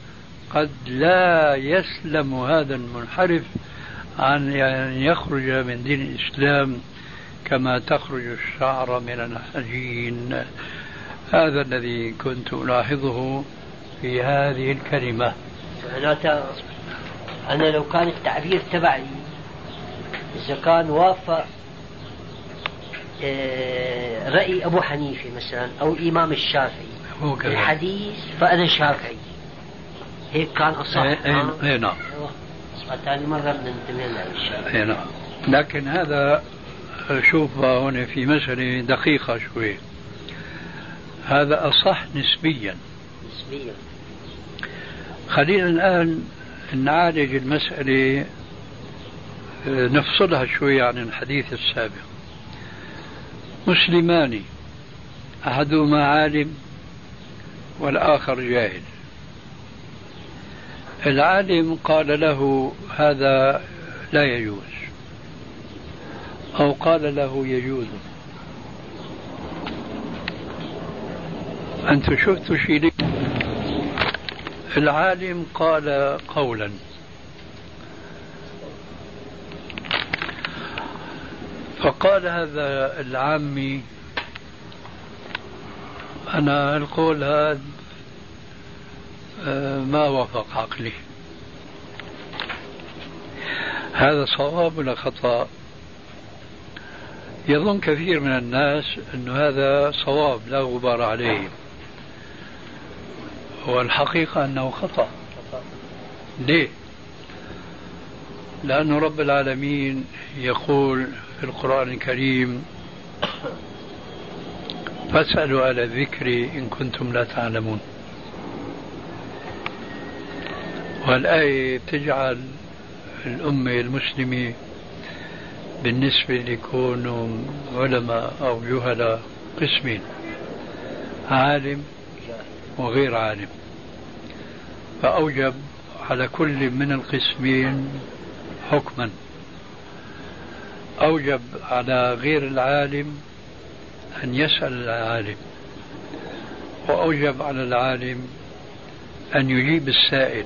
قد لا يسلم هذا المنحرف عن أن يخرج من دين الإسلام كما تخرج الشعر من العجين هذا الذي كنت ألاحظه في هذه الكلمة. معناتها أنا لو كان التعبير تبعي إذا كان وافق رأي أبو حنيفة مثلا أو الإمام الشافعي. الحديث فأنا شافعي. هيك كان أصح. اي إيه،, إيه نعم. ثاني مرة بننتبه لهذا اي نعم. لكن هذا شوف هنا في مسألة دقيقة شوي. هذا أصح نسبيا. نسبيا. خلينا الآن نعالج المسألة نفصلها شوي عن الحديث السابق. مسلمان أحدهما عالم والآخر جاهل. العالم قال له هذا لا يجوز أو قال له يجوز. أنت شفت شيء العالم قال قولا. فقال هذا العامي أنا القول هذا آه، ما وافق عقلي. هذا صواب ولا خطأ؟ يظن كثير من الناس أن هذا صواب لا غبار عليه. والحقيقة أنه خطأ. ليه؟ لأن رب العالمين يقول في القرآن الكريم. فاسألوا أهل الذكر إن كنتم لا تعلمون. والآية تجعل الأمة المسلمة بالنسبة ليكونوا علماء أو جهلاء قسمين عالم وغير عالم. فأوجب على كل من القسمين حكما. أوجب على غير العالم أن يسأل العالم وأوجب على العالم أن يجيب السائل.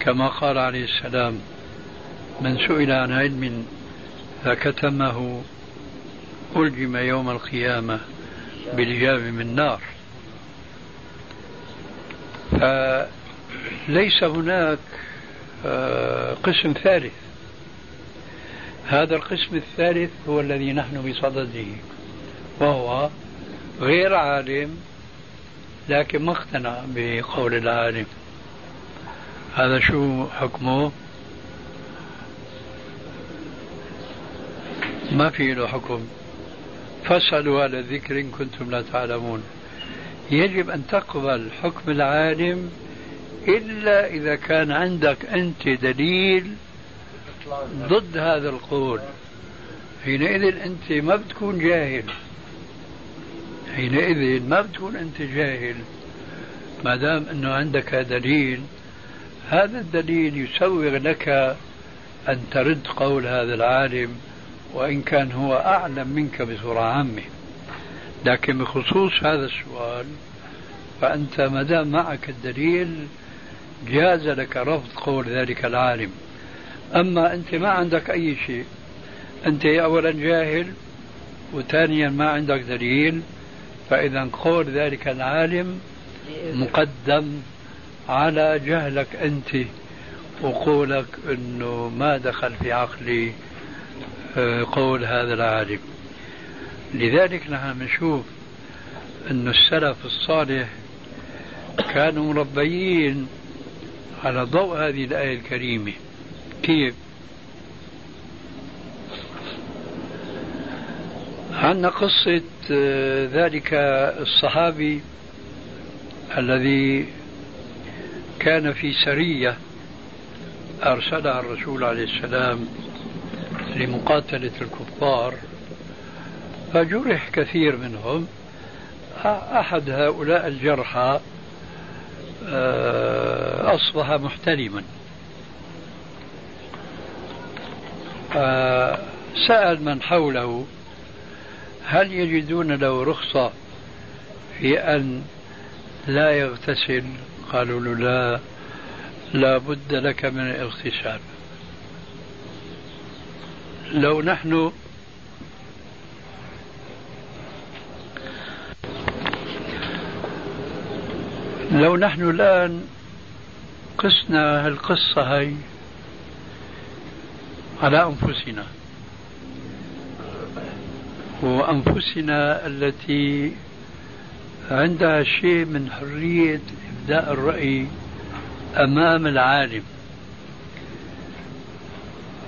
كما قال عليه السلام من سئل عن علم فكتمه ألجم يوم القيامة بلجام من نار فليس هناك آه، قسم ثالث هذا القسم الثالث هو الذي نحن بصدده وهو غير عالم لكن ما اقتنع بقول العالم. هذا شو حكمه؟ ما في له حكم. فاسألوا أهل الذكر إن كنتم لا تعلمون. يجب أن تقبل حكم العالم إلا إذا كان عندك أنت دليل ضد هذا القول. حينئذ أنت ما بتكون جاهل. حينئذ ما بتكون أنت جاهل. ما دام أنه عندك دليل هذا الدليل يسوغ لك أن ترد قول هذا العالم وإن كان هو أعلم منك بصورة عامة. لكن بخصوص هذا السؤال فأنت ما دام معك الدليل جاز لك رفض قول ذلك العالم. أما أنت ما عندك أي شيء. أنت أولا جاهل وثانيا ما عندك دليل فإذا قول ذلك العالم مقدم على جهلك أنت وقولك أنه ما دخل في عقلي آه، قول هذا العالم. لذلك نحن نشوف أن السلف الصالح كانوا مربيين على ضوء هذه الآية الكريمة. كيف؟ عندنا قصة آه، ذلك الصحابي الذي كان في سرية أرسلها الرسول عليه السلام لمقاتلة الكفار فجرح كثير منهم أحد هؤلاء الجرحى آه، أصبح محتلما سأل من حوله هل يجدون له رخصة في أن لا يغتسل؟ قالوا له لا لا بد لك من الاغتسال. لو نحن لو نحن الآن قسنا هالقصة هي على أنفسنا. وأنفسنا التي عندها شيء من حرية إبداء الرأي أمام العالم.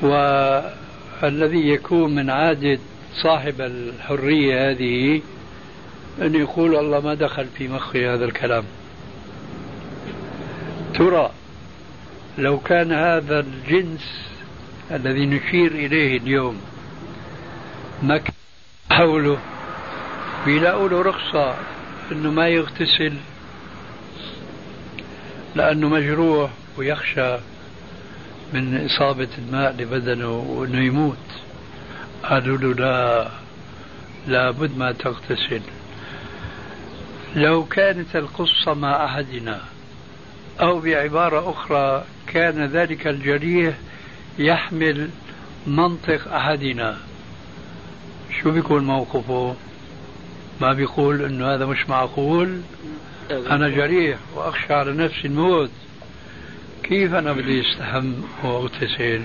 والذي يكون من عادة صاحب الحرية هذه أن يقول الله ما دخل في مخي هذا الكلام. ترى لو كان هذا الجنس الذي نشير إليه اليوم. ما كان حوله. بيلاقوا له رخصة. أنه ما يغتسل. لأنه مجروح ويخشى من إصابة الماء لبدنه وأنه يموت. قالوا له لا. لابد ما تغتسل. لو كانت القصة مع أحدنا أو بعبارة أخرى كان ذلك الجريح يحمل منطق أحدنا. شو بيكون موقفه؟ ما بيقول إنه هذا مش معقول. أنا جريح وأخشى على نفسي الموت. كيف أنا بدي استحم واغتسل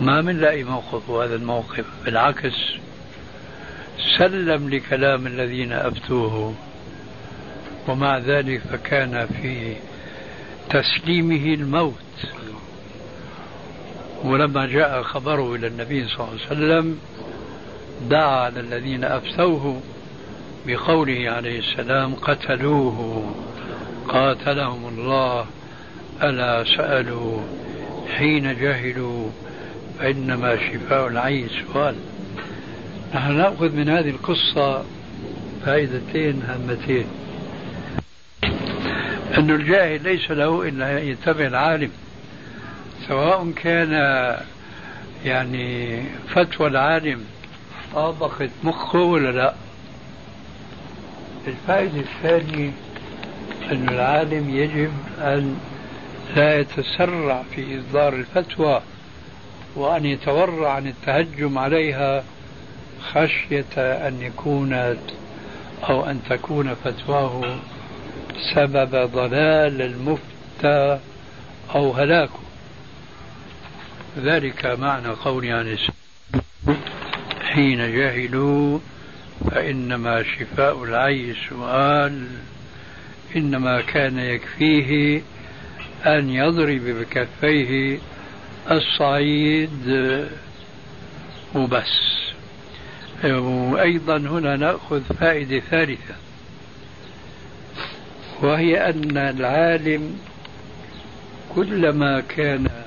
ما بنلاقي موقف هذا الموقف بالعكس. سلم لكلام الذين أفتوه. ومع ذلك فكان في تسليمه الموت. ولما جاء خبره إلى النبي صلى الله عليه وسلم دعا الذين أفتوه بقوله عليه السلام قتلوه قاتلهم الله ألا سألوا حين جهلوا فإنما شفاء العي سؤال. نحن نأخذ من هذه القصة فائدتين هامتين. أن الجاهل ليس له إلا أن يتبع العالم. سواء كان يعني فتوى العالم طابقت مخه ولا لا. الفائدة الثانية أن العالم يجب أن لا يتسرع في إصدار الفتوى وأن يتورع عن التهجم عليها خشية أن يكون أو أن تكون فتواه سبب ضلال المفتى أو هلاكه. ذلك معنى قولي عن حين جهلوا فإنما شفاء العي سؤال إنما كان يكفيه أن يضرب بكفيه الصعيد. وبس. وأيضا هنا نأخذ فائدة ثالثة. وهي أن العالم كلما كان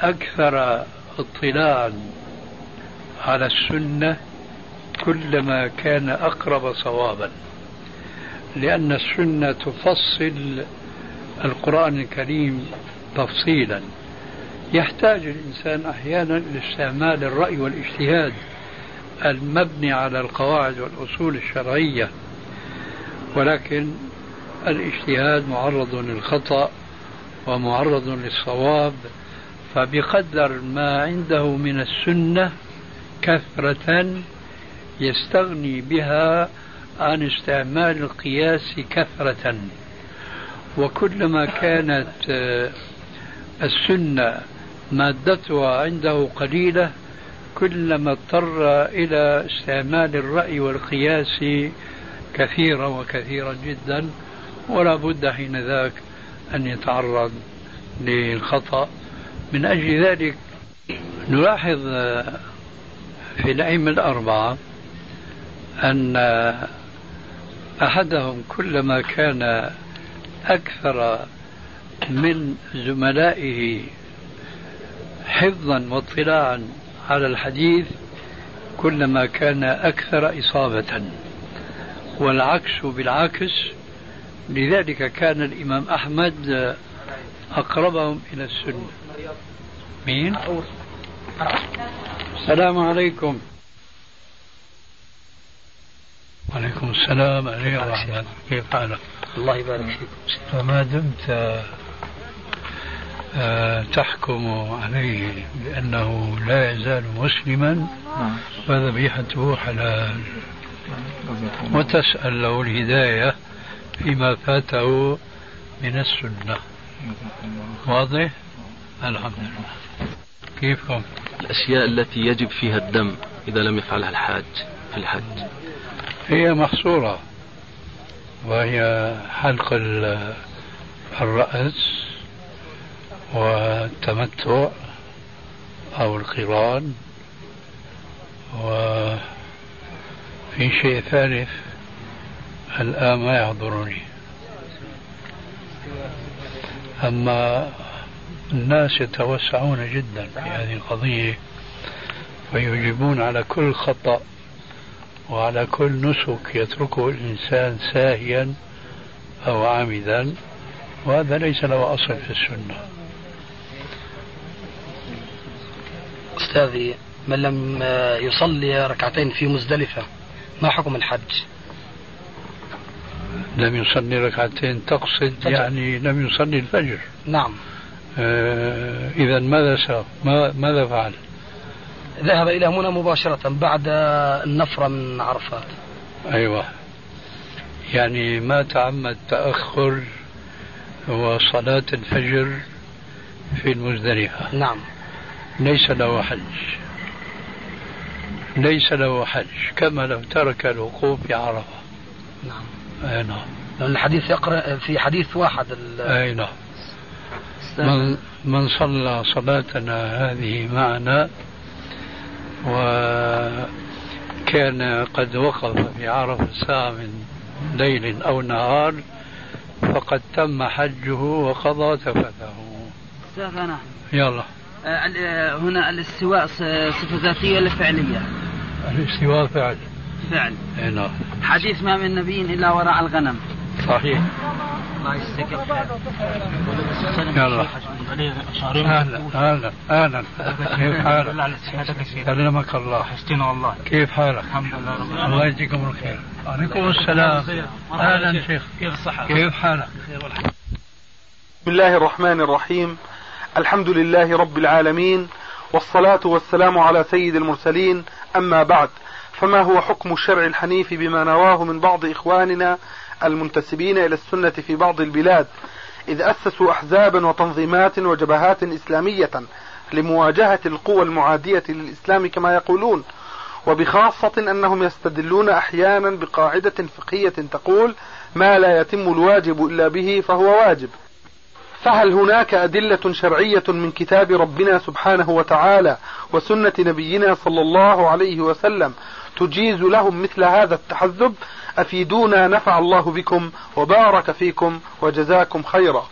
أكثر اطلاعا على السنة كلما كان أقرب صوابا لأن السنة تفصل القرآن الكريم تفصيلا. يحتاج الإنسان أحيانا إلى استعمال الرأي والاجتهاد المبني على القواعد والأصول الشرعية ولكن الاجتهاد معرض للخطأ ومعرض للصواب. فبقدر ما عنده من السنة كثرة يستغني بها عن استعمال القياس كثرة. وكلما كانت آه، السنة مادتها عنده قليلة كلما اضطر إلى استعمال الرأي والقياس كثيرا وكثيرا جدا ولا بد حين ذاك أن يتعرض للخطأ من أجل ذلك نلاحظ في الأئمة الأربعة أن أحدهم كلما كان أكثر من زملائه حفظا واطلاعا على الحديث كلما كان أكثر إصابة والعكس بالعكس. لذلك كان الإمام أحمد أقربهم إلى السنة. مين؟ السلام عليكم. وعليكم السلام عليكم ورحمة كيف حالك؟ الله يبارك فيك. فما دمت آه، تحكم عليه بأنه لا يزال مسلما؟ فذبيحته حلال. وتسأل له الهداية فيما فاته من السنة. واضح؟ الحمد لله. كيفكم؟ الأشياء التي يجب فيها الدم إذا لم يفعلها الحاج في الحج هي محصورة وهي حلق الرأس والتمتع أو القران وفي شيء ثالث الآن ما يحضرني أما الناس يتوسعون جدا في هذه القضية ويجيبون على كل خطأ وعلى كل نسك يتركه الإنسان ساهيا أو عامدا وهذا ليس له أصل في السنة. أستاذي من لم يصلي ركعتين في مزدلفة ما حكم الحج؟ لم يصلي ركعتين تقصد فجر. يعني لم يصلي الفجر. نعم. إذا ماذا سوى ماذا فعل؟ ذهب إلى منى مباشرة بعد النفرة من عرفات. أيوة. يعني ما تعمد تأخر وصلاة الفجر في المزدلفة. نعم. ليس له حج. ليس له حج كما لو ترك الوقوف في عرفة. نعم. أي نعم. لأن الحديث يقرأ في حديث واحد أي نعم. من, من صلى صلاتنا هذه معنا وكان قد وقف في عرفة ساعة من ليل أو نهار فقد تم حجه وقضى تفته أستاذ يلا. آه، آه، هنا الاستواء صفة ذاتية ولا فعلية؟ الاستواء فعل. فعل. اي نعم. حديث ما من نبي إلا وراء الغنم. صحيح الله يجزيك يلا أهلا أهلا أهلا كيف حالك؟ سلمك الله وحشتنا والله كيف حالك؟ الحمد لله رب الله يجزيكم الخير وعليكم السلام أهلا شيخ كيف الصحة؟ كيف حالك؟ بسم الله الرحمن الرحيم الحمد لله رب العالمين والصلاة والسلام على سيد المرسلين أما بعد فما هو حكم الشرع الحنيف بما نراه من بعض إخواننا المنتسبين إلى السنة في بعض البلاد إذ أسسوا أحزابا وتنظيمات وجبهات إسلامية لمواجهة القوى المعادية للإسلام كما يقولون. وبخاصة أنهم يستدلون أحيانا بقاعدة فقهية تقول ما لا يتم الواجب إلا به فهو واجب فهل هناك أدلة شرعية من كتاب ربنا سبحانه وتعالى وسنة نبينا صلى الله عليه وسلم تجيز لهم مثل هذا التحزب أفيدونا نفع الله بكم وبارك فيكم وجزاكم خيرا.